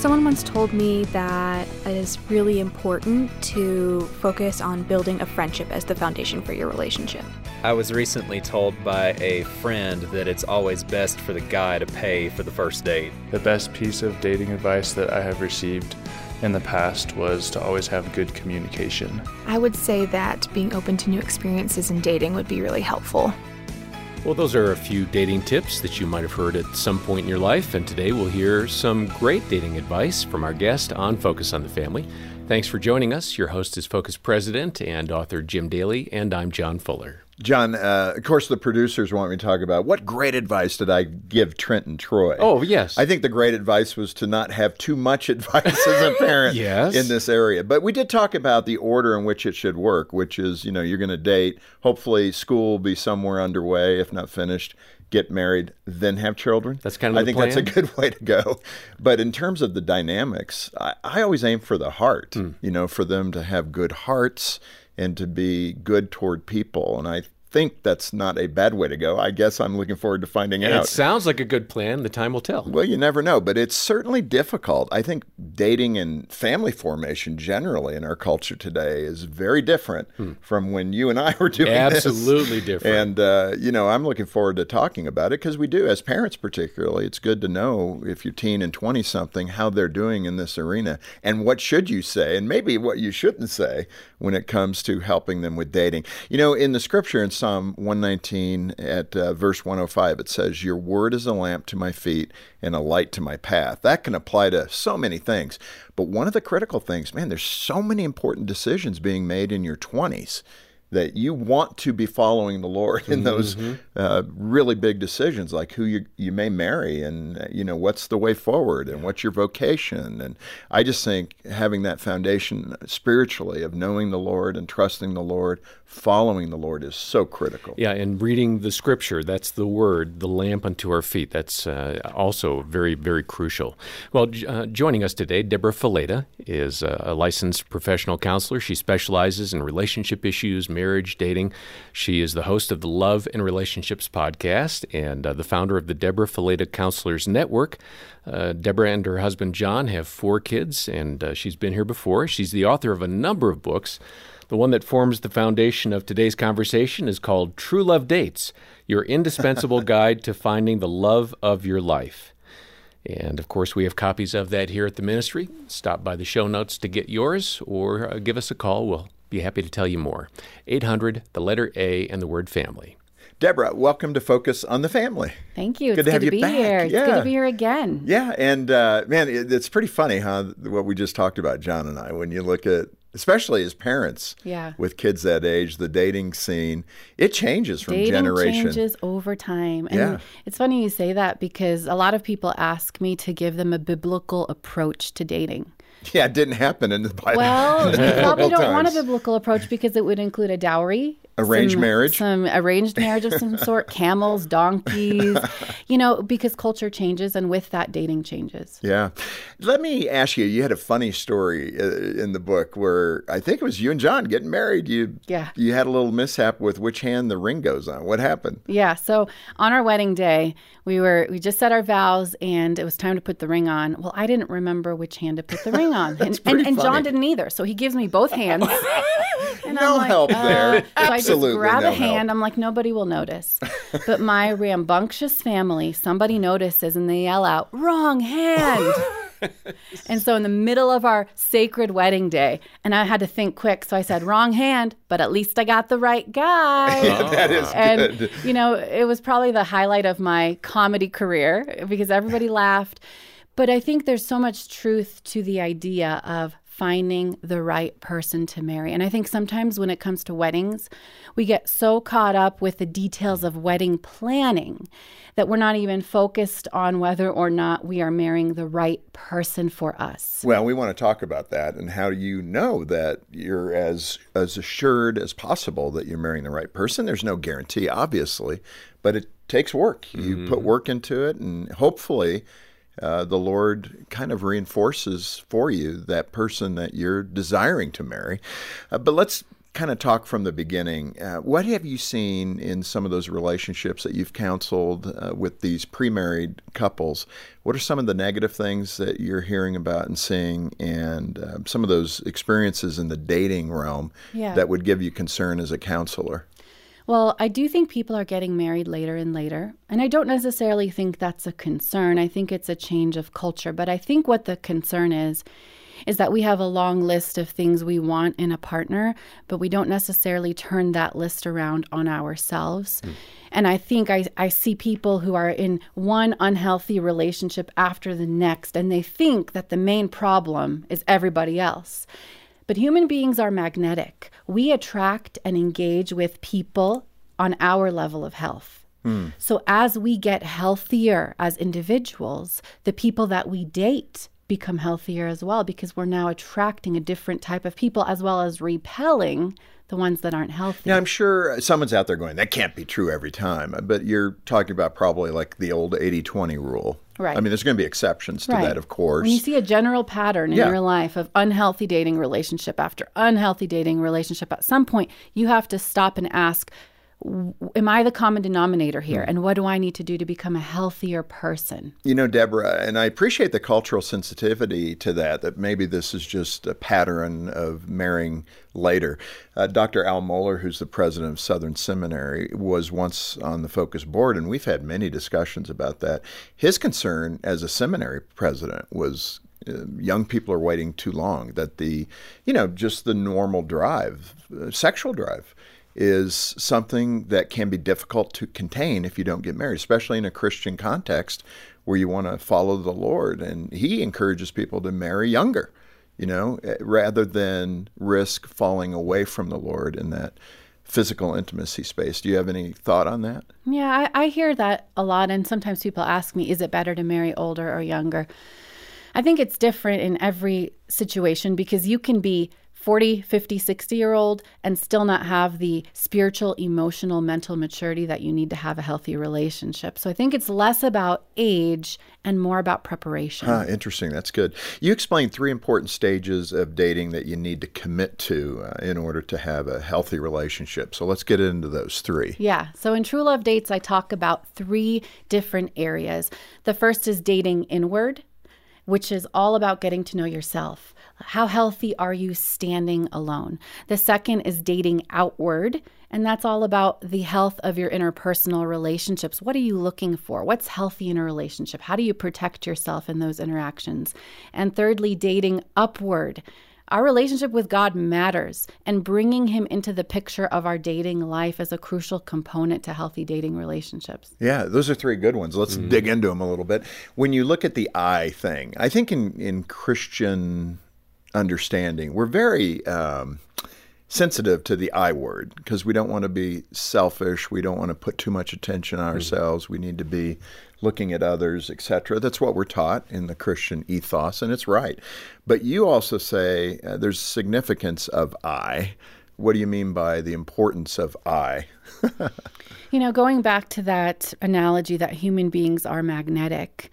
Someone once told me that it is really important to focus on building a friendship as the foundation for your relationship. I was recently told by a friend that it's always best for the guy to pay for the first date. The best piece of dating advice that I have received in the past was to always have good communication. I would say that being open to new experiences in dating would be really helpful. Well, those are a few dating tips that you might have heard at some point in your life, and today we'll hear some great dating advice from our guest on Focus on the Family. Thanks for joining us. Your host is Focus President and author Jim Daly, and I'm John Fuller. John, uh, of course, the producers want me to talk about what great advice did I give Trent and Troy? Oh, yes. I think the great advice was to not have too much advice as a parent yes. in this area. But we did talk about the order in which it should work, which is, you know, you're going to date. Hopefully, school will be somewhere underway, if not finished. Get married, then have children. That's kind of I think plan. that's a good way to go. But in terms of the dynamics, I, I always aim for the heart. Mm. You know, for them to have good hearts and to be good toward people. And I think that's not a bad way to go. I guess I'm looking forward to finding it out. It sounds like a good plan. The time will tell. Well, you never know, but it's certainly difficult. I think dating and family formation generally in our culture today is very different hmm. from when you and I were doing it. Absolutely this. different. And, uh, you know, I'm looking forward to talking about it because we do, as parents particularly, it's good to know if you're teen and 20 something, how they're doing in this arena and what should you say and maybe what you shouldn't say when it comes to helping them with dating. You know, in the scripture in Psalm 119 at uh, verse 105, it says, Your word is a lamp to my feet and a light to my path. That can apply to so many things. But one of the critical things, man, there's so many important decisions being made in your 20s that you want to be following the Lord in those mm-hmm. uh, really big decisions, like who you you may marry, and uh, you know what's the way forward, and what's your vocation. And I just think having that foundation spiritually of knowing the Lord and trusting the Lord, following the Lord is so critical. Yeah, and reading the Scripture, that's the Word, the lamp unto our feet. That's uh, also very very crucial. Well, uh, joining us today, Debra Fileta is a licensed professional counselor. She specializes in relationship issues marriage, dating. She is the host of the Love and Relationships podcast and uh, the founder of the Debra Fileta Counselors Network. Uh, Debra and her husband John have four kids, and uh, she's been here before. She's the author of a number of books. The one that forms the foundation of today's conversation is called True Love Dates Your Indispensable Guide to Finding the Love of Your Life. And of course, we have copies of that here at the ministry. Stop by the show notes to get yours or uh, give us a call. We'll be happy to tell you more. 800, the letter A, and the word family. Debra, welcome to Focus on the Family. Thank you. Good it's to have good you be back. here. It's yeah. good to be here again. Yeah, and uh, man, it, it's pretty funny, huh? What we just talked about, John and I, when you look at especially as parents yeah. with kids that age the dating scene it changes from dating generation It changes over time and yeah. it's funny you say that because a lot of people ask me to give them a biblical approach to dating Yeah, it didn't happen in the Bible. Well, you probably don't want a biblical approach because it would include a dowry, arranged some, marriage, some arranged marriage of some sort, camels, donkeys, you know, because culture changes and with that dating changes. Yeah. Let me ask you, you had a funny story uh, in the book where I think it was you and John getting married. You yeah. you had a little mishap with which hand the ring goes on. What happened? Yeah, so on our wedding day, we were we just said our vows and it was time to put the ring on. Well, I didn't remember which hand to put the ring on. And, and, and. John didn't either. So he gives me both hands. And no like, help uh, there. So Absolutely just grab no a hand. Help. I'm like, nobody will notice. but my rambunctious family, somebody notices and they yell out, wrong hand. and so in the middle of our sacred wedding day, and I had to think quick, so I said, wrong hand, but at least I got the right guy. yeah, that is and, good. you know, it was probably the highlight of my comedy career because everybody laughed. But I think there's so much truth to the idea of finding the right person to marry. And I think sometimes when it comes to weddings, we get so caught up with the details of wedding planning that we're not even focused on whether or not we are marrying the right person for us. Well, we want to talk about that and how do you know that you're as as assured as possible that you're marrying the right person. There's no guarantee obviously, but it takes work. You Mm-hmm. put work into it and hopefully uh, the Lord kind of reinforces for you that person that you're desiring to marry. Uh, but let's kind of talk from the beginning. Uh, what have you seen in some of those relationships that you've counseled uh, with these pre-married couples? What are some of the negative things that you're hearing about and seeing, and uh, some of those experiences in the dating realm Yeah. that would give you concern as a counselor? Well, I do think people are getting married later and later. And I don't necessarily think that's a concern. I think it's a change of culture. But I think what the concern is, is that we have a long list of things we want in a partner, but we don't necessarily turn that list around on ourselves. Hmm. And I think I, I see people who are in one unhealthy relationship after the next, and they think that the main problem is everybody else. But human beings are magnetic. We attract and engage with people on our level of health. Hmm. So as we get healthier as individuals, the people that we date become healthier as well because we're now attracting a different type of people as well as repelling the ones that aren't healthy. Now, I'm sure someone's out there going, that can't be true every time, but you're talking about probably like the old 80 20 rule. Right. I mean, there's going to be exceptions to Right. that, of course. When you see a general pattern in Yeah. your life of unhealthy dating relationship after unhealthy dating relationship, at some point you have to stop and ask, "W- Am I the common denominator here? And what do I need to do to become a healthier person? You know, Debra, and I appreciate the cultural sensitivity to that, that maybe this is just a pattern of marrying later. Uh, Dr. Al Mohler, who's the president of Southern Seminary, was once on the Focus board, and we've had many discussions about that. His concern as a seminary president was uh, young people are waiting too long, that the, you know, just the normal drive, uh, sexual drive, is something that can be difficult to contain if you don't get married, especially in a Christian context where you want to follow the Lord. And he encourages people to marry younger, you know, eh, rather than risk falling away from the Lord in that physical intimacy space. Do you have any thought on that? Yeah, I, I hear that a lot. And sometimes people ask me, Is it better to marry older or younger? I think it's different in every situation because you can be 40, 50, 60 year old and still not have the spiritual, emotional, mental maturity that you need to have a healthy relationship. So I think it's less about age and more about preparation. Ah, interesting. That's good. You explained three important stages of dating that you need to commit to uh, in order to have a healthy relationship. So let's get into those three. Yeah. So in True Love Dates, I talk about three different areas. The first is dating inward, which is all about getting to know yourself. How healthy are you standing alone? The second is dating outward, and that's all about the health of your interpersonal relationships. What are you looking for? What's healthy in a relationship? How do you protect yourself in those interactions? And thirdly, dating upward. Our relationship with God matters, and bringing Him into the picture of our dating life is a crucial component to healthy dating relationships. Yeah, those are three good ones. Let's dig into them a little bit. When you look at the I thing, I think in, in Christian understanding, we're very um, sensitive to the I word because we don't want to be selfish. We don't want to put too much attention on ourselves. We need to be looking at others, etc. That's what we're taught in the Christian ethos, and it's right. But you also say uh, there's significance of I. What do you mean by the importance of I? You know, going back to that analogy that human beings are magnetic,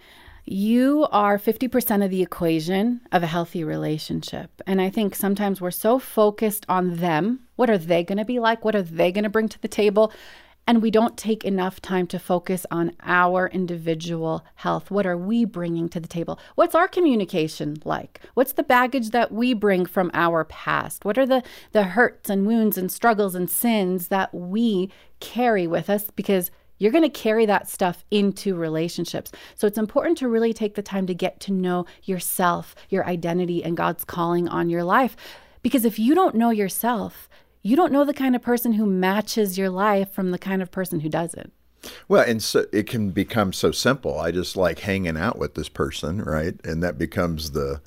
you are 50% of the equation of a healthy relationship. And I think sometimes we're so focused on them. What are they going to be like? What are they going to bring to the table? And we don't take enough time to focus on our individual health. What are we bringing to the table? What's our communication like? What's the baggage that we bring from our past? What are the, the hurts and wounds and struggles and sins that we carry with us? Because you're going to carry that stuff into relationships. So it's important to really take the time to get to know yourself, your identity, and God's calling on your life. Because if you don't know yourself, you don't know the kind of person who matches your life from the kind of person who doesn't. Well, and so it can become so simple. I just like hanging out with this person, right? And that becomes the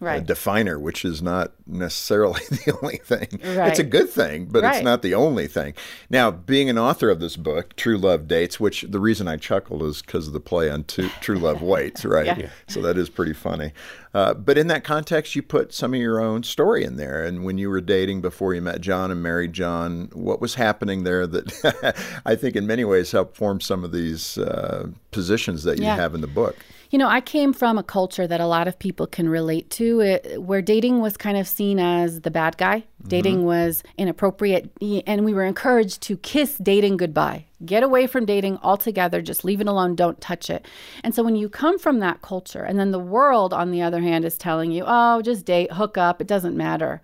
Right. definer, which is not necessarily the only thing. Right. It's a good thing, but it's not the only thing. Now, being an author of this book, True Love Dates, which the reason I chuckled is because of the play on True Love Waits, right? Yeah. Yeah. So that is pretty funny. Uh, but in that context, you put some of your own story in there. And when you were dating before you met John and married John, what was happening there that I think in many ways helped form some of these uh, positions that you Yeah. have in the book? You know, I came from a culture that a lot of people can relate to, it, where dating was kind of seen as the bad guy. Mm-hmm. Dating was inappropriate, and we were encouraged to kiss dating goodbye. Get away from dating altogether, just leave it alone, don't touch it. And so when you come from that culture, and then the world, on the other hand, is telling you, oh, just date, hook up, it doesn't matter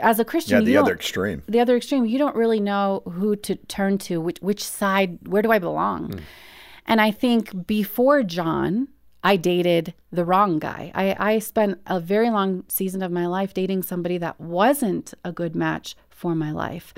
as a Christian, yeah, the other extreme. The other extreme, you don't really know who to turn to, which which side, where do I belong? Mm. And I think before John, I dated the wrong guy. I, I spent a very long season of my life dating somebody that wasn't a good match for my life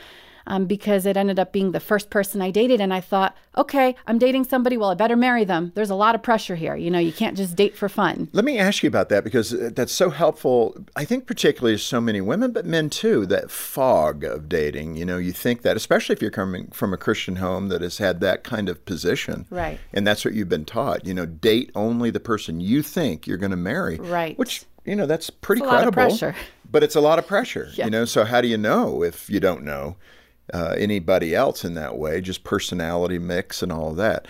um, because it ended up being the first person I dated. And I thought, okay, I'm dating somebody. Well, I better marry them. There's a lot of pressure here. You know, you can't just date for fun. Let me ask you about that because uh, that's so helpful. I think, particularly to so many women, but men too, that fog of dating. You know, you think that, especially if you're coming from a Christian home that has had that kind of position. Right. And that's what you've been taught. You know, date only the person you think you're going to marry. Right. Which, you know, that's pretty it's credible. pressure. But it's a lot of pressure. Yeah. You know, so how do you know if you don't know? Uh, anybody else in that way, just personality mix and all of that.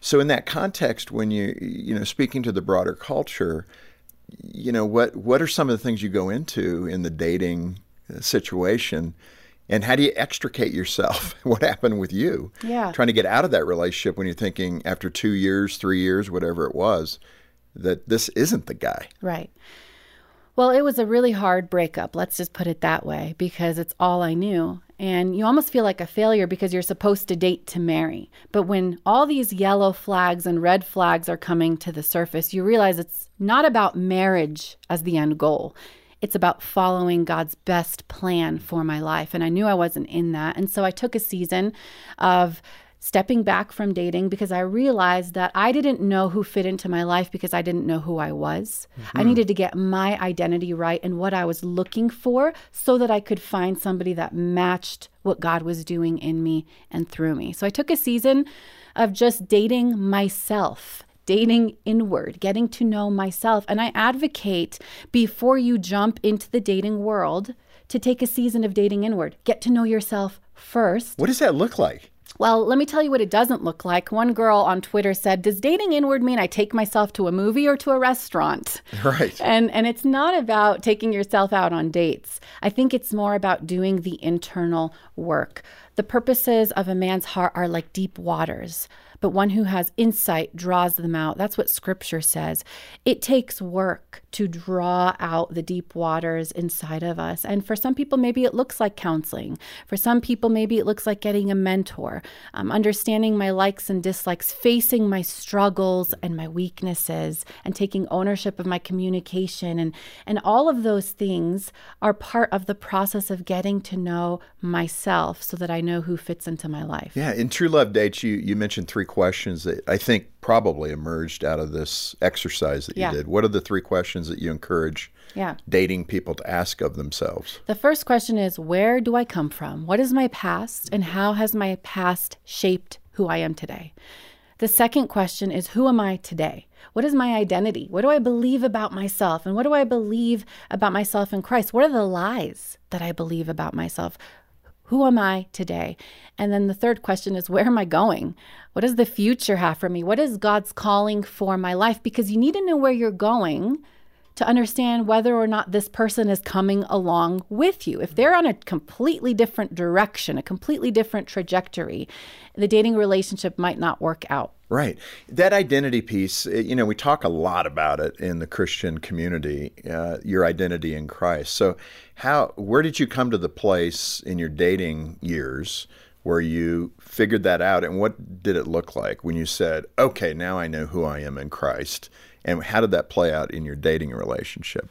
So in that context, when you you know speaking to the broader culture, you know what what are some of the things you go into in the dating uh, situation? And how do you extricate yourself? what happened with you? Yeah. Trying to get out of that relationship when you're thinking after two years, three years, whatever it was, that this isn't the guy. Right. Well, it was a really hard breakup, let's just put it that way, because it's all I knew. And you almost feel like a failure because you're supposed to date to marry. But when all these yellow flags and red flags are coming to the surface, you realize it's not about marriage as the end goal. It's about following God's best plan for my life. And I knew I wasn't in that. And so I took a season of stepping back from dating because I realized that I didn't know who fit into my life because I didn't know who I was. Mm-hmm. I needed to get my identity right and what I was looking for so that I could find somebody that matched what God was doing in me and through me. So I took a season of just dating myself. Dating inward, getting to know myself. And I advocate before you jump into the dating world to take a season of dating inward. Get to know yourself first. What does that look like? Well, let me tell you what it doesn't look like. One girl on Twitter said, "Does dating inward mean I take myself to a movie or to a restaurant?" Right. And and it's not about taking yourself out on dates. I think it's more about doing the internal work. The purposes of a man's heart are like deep waters but one who has insight draws them out. That's what scripture says. It takes work to draw out the deep waters inside of us. And for some people, maybe it looks like counseling. For some people, maybe it looks like getting a mentor, um, understanding my likes and dislikes, facing my struggles and my weaknesses, and taking ownership of my communication. And, and all of those things are part of the process of getting to know myself so that I know who fits into my life. Yeah. In True Love Dates, you, you mentioned three questions that I think probably emerged out of this exercise that you yeah. did. What are the three questions that you encourage yeah. dating people to ask of themselves? The first question is Where do I come from? What is my past? And how has my past shaped who I am today? The second question is Who am I today? What is my identity? What do I believe about myself? And what do I believe about myself in Christ? What are the lies that I believe about myself? Who am I today? And then the third question is, where am I going? What does the future have for me? What is God's calling for my life? Because you need to know where you're going to understand whether or not this person is coming along with you. If they're on a completely different direction, a completely different trajectory, the dating relationship might not work out. Right. That identity piece, eh, you know, we talk a lot about it in the Christian community, uh, your identity in Christ. So, how, where did you come to the place in your dating years where you figured that out? And what did it look like when you said, okay, now I know who I am in Christ? And how did that play out in your dating relationship?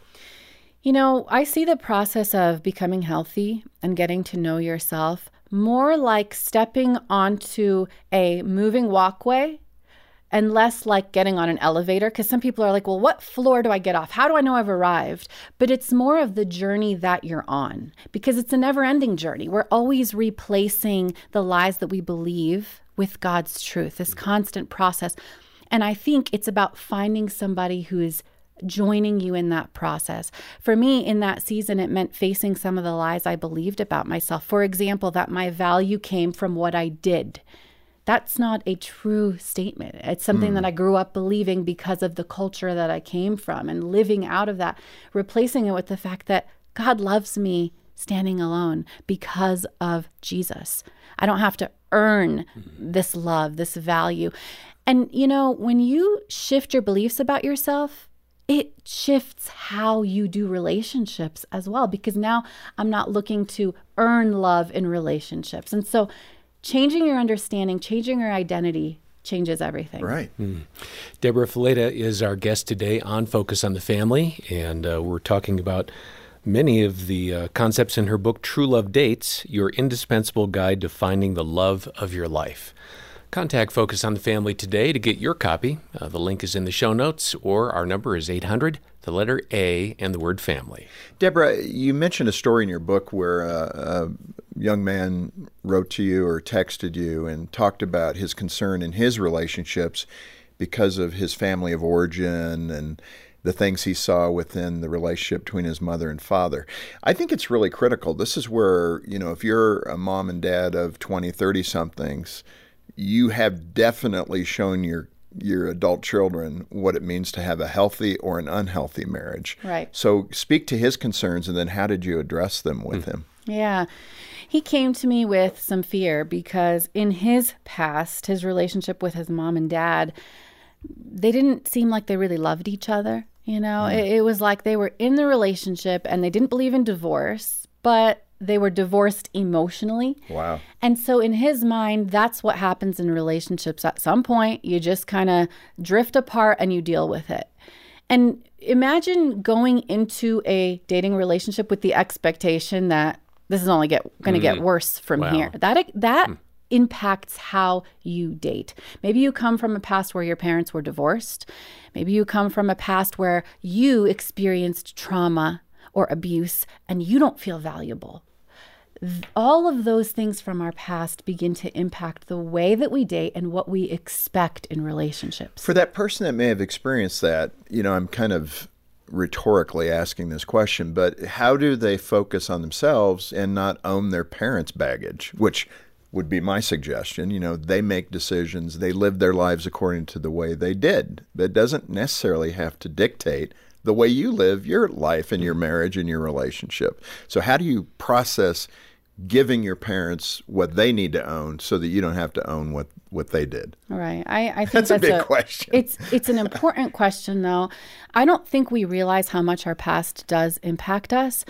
You know, I see the process of becoming healthy and getting to know yourself more like stepping onto a moving walkway and less like getting on an elevator because some people are like, well, what floor do I get off? How do I know I've arrived? But it's more of the journey that you're on because it's a never ending journey. We're always replacing the lies that we believe with God's truth, this mm-hmm. constant process. And I think it's about finding somebody who is joining you in that process. For me, in that season, it meant facing some of the lies I believed about myself. For example, that my value came from what I did that's not a true statement. It's something mm. that I grew up believing because of the culture that I came from and living out of that, replacing it with the fact that God loves me standing alone because of Jesus. I don't have to earn mm-hmm. this love, this value. And, you know, when you shift your beliefs about yourself, it shifts how you do relationships as well, because now I'm not looking to earn love in relationships. And so, changing your understanding, changing your identity changes everything. Right. Mm. Debra Fileta is our guest today on Focus on the Family, and uh, we're talking about many of the uh, concepts in her book, True Love Dates Your Indispensable Guide to Finding the Love of Your Life. Contact Focus on the Family today to get your copy. Uh, the link is in the show notes, or our number is 800, the letter A, and the word family. Debra, you mentioned a story in your book where uh, a young man wrote to you or texted you and talked about his concern in his relationships because of his family of origin and the things he saw within the relationship between his mother and father. I think it's really critical. This is where, you know, if you're a mom and dad of 20, 30 somethings, you have definitely shown your your adult children what it means to have a healthy or an unhealthy marriage. Right. So speak to his concerns and then how did you address them with mm. him? Yeah. He came to me with some fear because in his past, his relationship with his mom and dad, they didn't seem like they really loved each other. You know, mm. it, it was like they were in the relationship and they didn't believe in divorce, but they were divorced emotionally. Wow. And so, in his mind, that's what happens in relationships. At some point, you just kind of drift apart and you deal with it. And imagine going into a dating relationship with the expectation that this is only get going to mm. get worse from wow. here. That that mm. impacts how you date. Maybe you come from a past where your parents were divorced. Maybe you come from a past where you experienced trauma or abuse and you don't feel valuable all of those things from our past begin to impact the way that we date and what we expect in relationships. For that person that may have experienced that, you know, I'm kind of rhetorically asking this question, but how do they focus on themselves and not own their parents' baggage, which would be my suggestion. You know, they make decisions, they live their lives according to the way they did. That doesn't necessarily have to dictate the way you live your life and your marriage and your relationship. So, how do you process giving your parents what they need to own so that you don't have to own what what they did? Right. I, I think that's, that's a big a, question. it's it's an important question though. I don't think we realize how much our past does impact us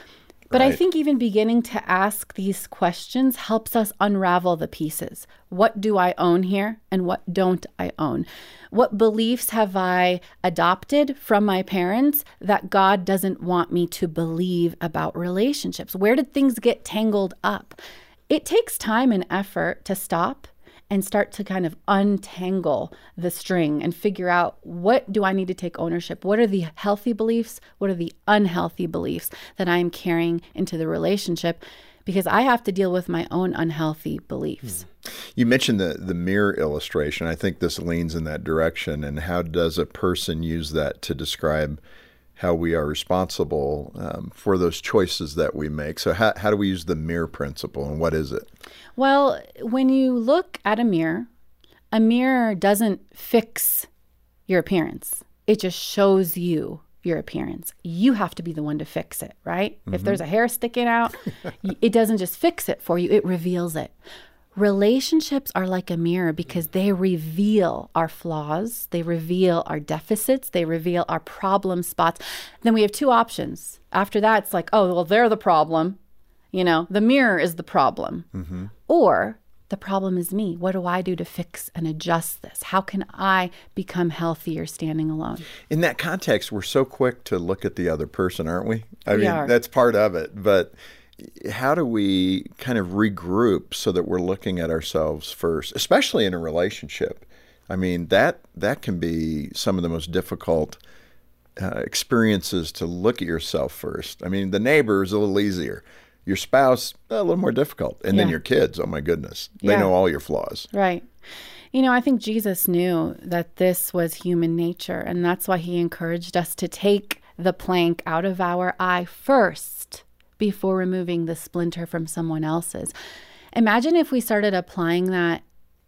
but right. I think even beginning to ask these questions helps us unravel the pieces. What do I own here and what don't I own? What beliefs have I adopted from my parents that God doesn't want me to believe about relationships? Where did things get tangled up? It takes time and effort to stop and start to kind of untangle the string and figure out what do I need to take ownership? What are the healthy beliefs? What are the unhealthy beliefs that I'm carrying into the relationship? Because I have to deal with my own unhealthy beliefs. Hmm. You mentioned the, the mirror illustration. I think this leans in that direction. And how does a person use that to describe how we are responsible um, for those choices that we make. So, how, how do we use the mirror principle and what is it? Well, when you look at a mirror, a mirror doesn't fix your appearance, it just shows you your appearance. You have to be the one to fix it, right? Mm-hmm. If there's a hair sticking out, it doesn't just fix it for you, it reveals it. Relationships are like a mirror because they reveal our flaws, they reveal our deficits, they reveal our problem spots. Then we have two options. After that, it's like, oh, well, they're the problem. You know, the mirror is the problem. Mm-hmm. Or the problem is me. What do I do to fix and adjust this? How can I become healthier standing alone? In that context, we're so quick to look at the other person, aren't we? I we mean, are. that's part of it. But how do we kind of regroup so that we're looking at ourselves first, especially in a relationship? I mean, that that can be some of the most difficult uh, experiences to look at yourself first. I mean, the neighbor is a little easier. Your spouse, eh, a little more difficult. And yeah. then your kids, oh my goodness, they yeah. know all your flaws. Right. You know, I think Jesus knew that this was human nature, and that's why he encouraged us to take the plank out of our eye first before removing the splinter from someone else's. Imagine if we started applying that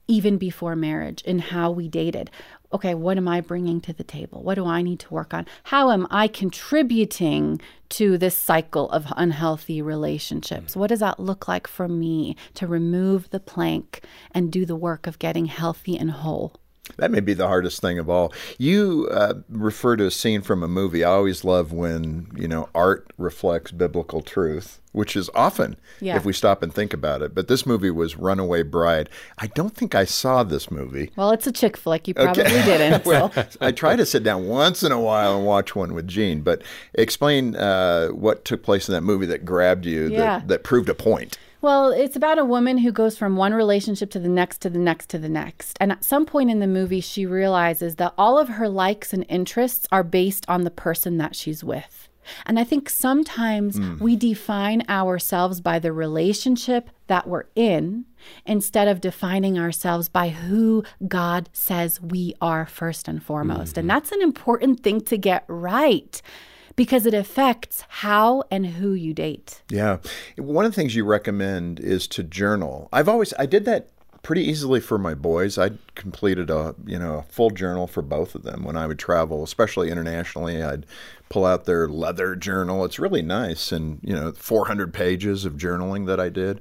even before marriage in how we dated. Okay, what am I bringing to the table? What do I need to work on? How am I contributing to this cycle of unhealthy relationships? Mm. What does that look like for me to remove the plank and do the work of getting healthy and whole? That may be the hardest thing of all. You uh, refer to a scene from a movie. I always love when you know art reflects biblical truth, which is often Yeah. if we stop and think about it. But this movie was Runaway Bride. I don't think I saw this movie. Well, it's a chick flick. You probably didn't. well. I try to sit down once in a while and watch one with Jean. But explain uh, what took place in that movie that grabbed you, Yeah. that, that proved a point. Well, it's about a woman who goes from one relationship to the next, to the next, to the next. And at some point in the movie, she realizes that all of her likes and interests are based on the person that she's with. And I think sometimes hmm. we define ourselves by the relationship that we're in instead of defining ourselves by who God says we are first and foremost. And mm-hmm. that's an important thing to get right because it affects how and who you date. Yeah. One of the things you recommend is to journal. I've always I did that pretty easily for my boys. I completed a, you know, a full journal for both of them when I would travel, especially internationally. I'd pull out their leather journal. It's really nice and, you know, 400 pages of journaling that I did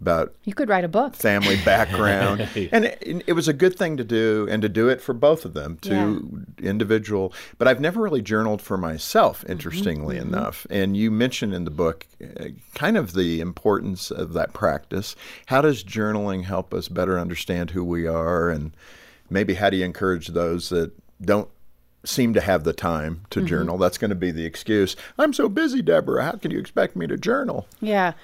about You could write a book. family background. and it, it was a good thing to do and to do it for both of them, to individual. But I've never really journaled for myself, mm-hmm, interestingly mm-hmm. enough. And you mentioned in the book uh, kind of the importance of that practice. How does journaling help us better understand who we are? And maybe how do you encourage those that don't? Seem to have the time to mm-hmm. journal. That's going to be the excuse. I'm so busy, Debra. How can you expect me to journal? Yeah.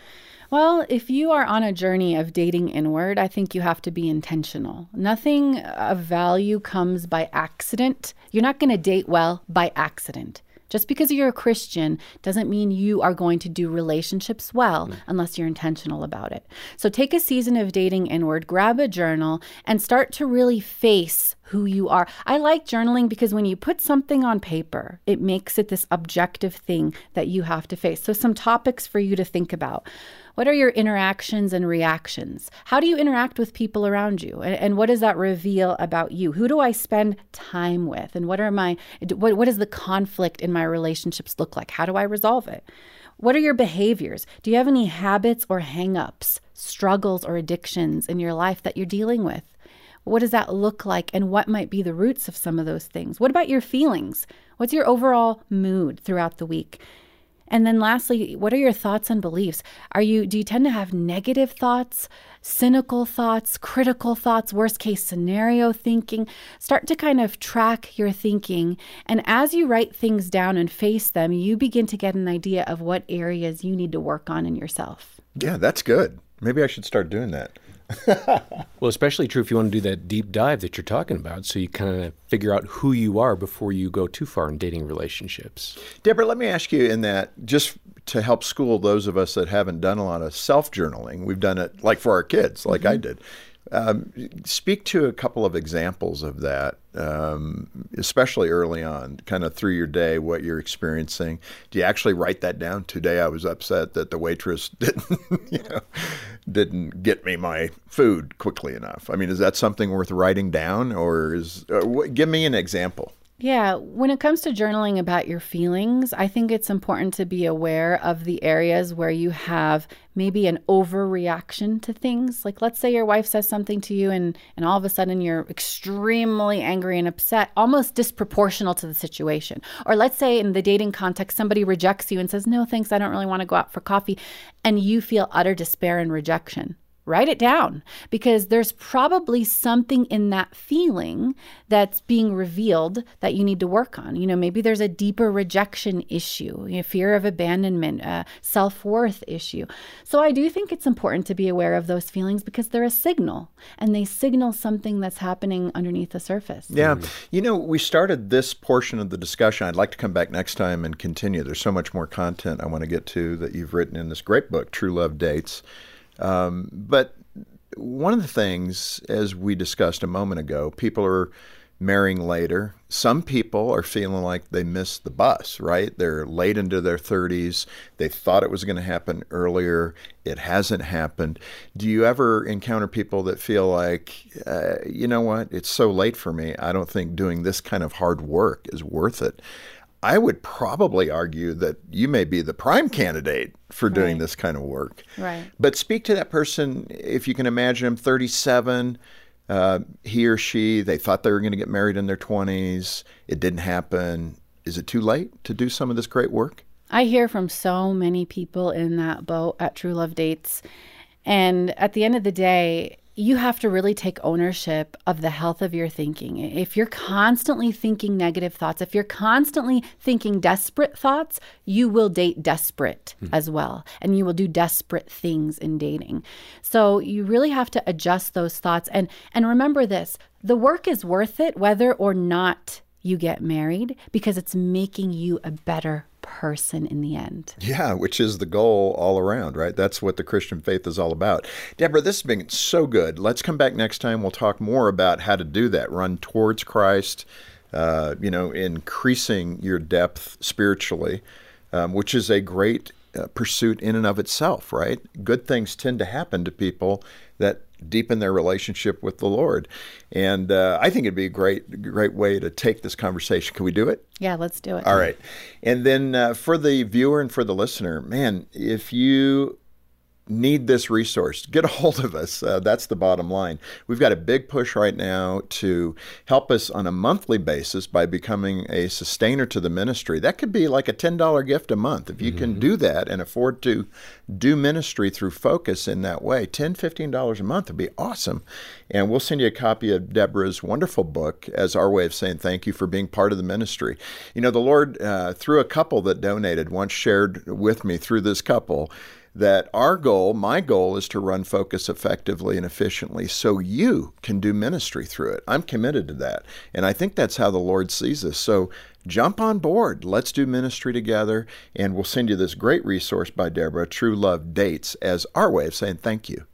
Well, if you are on a journey of dating inward, I think you have to be intentional. Nothing of value comes by accident. You're not going to date well by accident. Just because you're a Christian doesn't mean you are going to do relationships well unless you're intentional about it. So take a season of dating inward, grab a journal, and start to really face who you are. I like journaling because when you put something on paper, it makes it this objective thing that you have to face. So, some topics for you to think about. What are your interactions and reactions? How do you interact with people around you? And, and what does that reveal about you? Who do I spend time with? And what are my what, what does the conflict in my relationships look like? How do I resolve it? What are your behaviors? Do you have any habits or hangups, struggles or addictions in your life that you're dealing with? What does that look like and what might be the roots of some of those things? What about your feelings? What's your overall mood throughout the week? And then lastly, what are your thoughts and beliefs? Are you do you tend to have negative thoughts, cynical thoughts, critical thoughts, worst case scenario thinking? Start to kind of track your thinking and as you write things down and face them, you begin to get an idea of what areas you need to work on in yourself. Yeah, that's good. Maybe I should start doing that. Well, especially true if you want to do that deep dive that you're talking about, so you kind of figure out who you are before you go too far in dating relationships. Debra, let me ask you in that just to help school those of us that haven't done a lot of self journaling, we've done it like for our kids, like I mm-hmm. did. Um, speak to a couple of examples of that, um, especially early on, kind of through your day, what you're experiencing. Do you actually write that down? Today, I was upset that the waitress didn't, you know, didn't get me my food quickly enough. I mean, is that something worth writing down, or is? Uh, give me an example. Yeah, when it comes to journaling about your feelings, I think it's important to be aware of the areas where you have maybe an overreaction to things. Like let's say your wife says something to you and and all of a sudden you're extremely angry and upset, almost disproportional to the situation. Or let's say in the dating context somebody rejects you and says, "No, thanks, I don't really want to go out for coffee." And you feel utter despair and rejection write it down because there's probably something in that feeling that's being revealed that you need to work on. You know, maybe there's a deeper rejection issue, you know, fear of abandonment, a self worth issue. So I do think it's important to be aware of those feelings because they're a signal and they signal something that's happening underneath the surface. Yeah. You know, we started this portion of the discussion. I'd like to come back next time and continue. There's so much more content I want to get to that you've written in this great book, True Love Dates. Um, but one of the things, as we discussed a moment ago, people are marrying later. Some people are feeling like they missed the bus, right? They're late into their 30s. They thought it was going to happen earlier. It hasn't happened. Do you ever encounter people that feel like, uh, you know what, it's so late for me. I don't think doing this kind of hard work is worth it. I would probably argue that you may be the prime candidate for doing Right. this kind of work. Right. But speak to that person if you can imagine him 37, uh, he or she, they thought they were going to get married in their 20s. It didn't happen. Is it too late to do some of this great work? I hear from so many people in that boat at True Love Dates. And at the end of the day, you have to really take ownership of the health of your thinking. If you're constantly thinking negative thoughts, if you're constantly thinking desperate thoughts, you will date desperate hmm. as well. And you will do desperate things in dating. So you really have to adjust those thoughts. And, and remember this the work is worth it whether or not you get married because it's making you a better person in the end. Yeah, which is the goal all around, right? That's what the Christian faith is all about. Debra, this has been so good. Let's come back next time. We'll talk more about how to do that, run towards Christ, uh, you know, increasing your depth spiritually, um, which is a great uh, pursuit in and of itself, right? Good things tend to happen to people that deepen their relationship with the Lord. And uh, I think it'd be a great, great way to take this conversation. Can we do it? Yeah, let's do it. All right. And then uh, for the viewer and for the listener, man, if you need this resource, get a hold of us. Uh, that's the bottom line. We've got a big push right now to help us on a monthly basis by becoming a sustainer to the ministry. That could be like a $10 gift a month. If you can do that and afford to do ministry through focus in that way, $10, $15 a month would be awesome. And we'll send you a copy of Debra's wonderful book as our way of saying thank you for being part of the ministry. You know, the Lord, uh, through a couple that donated, once shared with me through this couple that our goal, my goal, is to run Focus effectively and efficiently so you can do ministry through it. I'm committed to that. And I think that's how the Lord sees us. So jump on board. Let's do ministry together. And we'll send you this great resource by Debra, True Love Dates, as our way of saying thank you.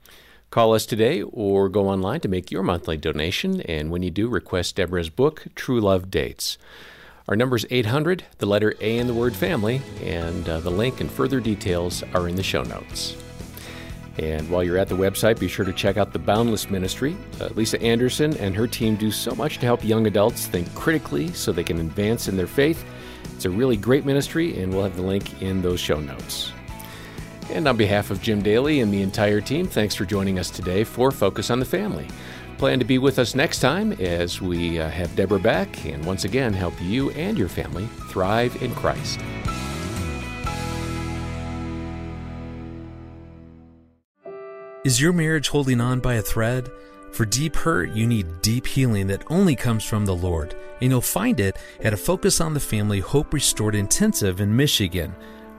Call us today or go online to make your monthly donation. And when you do, request Debra's book, True Love Dates. Our number is 800, the letter A in the word family, and uh, the link and further details are in the show notes. And while you're at the website, be sure to check out the Boundless Ministry. Uh, Lisa Anderson and her team do so much to help young adults think critically so they can advance in their faith. It's a really great ministry, and we'll have the link in those show notes. And on behalf of Jim Daly and the entire team, thanks for joining us today for Focus on the Family. Plan to be with us next time as we uh, have Debra back and once again help you and your family thrive in Christ. Is your marriage holding on by a thread? For deep hurt, you need deep healing that only comes from the Lord, and you'll find it at a Focus on the Family Hope Restored Intensive in Michigan.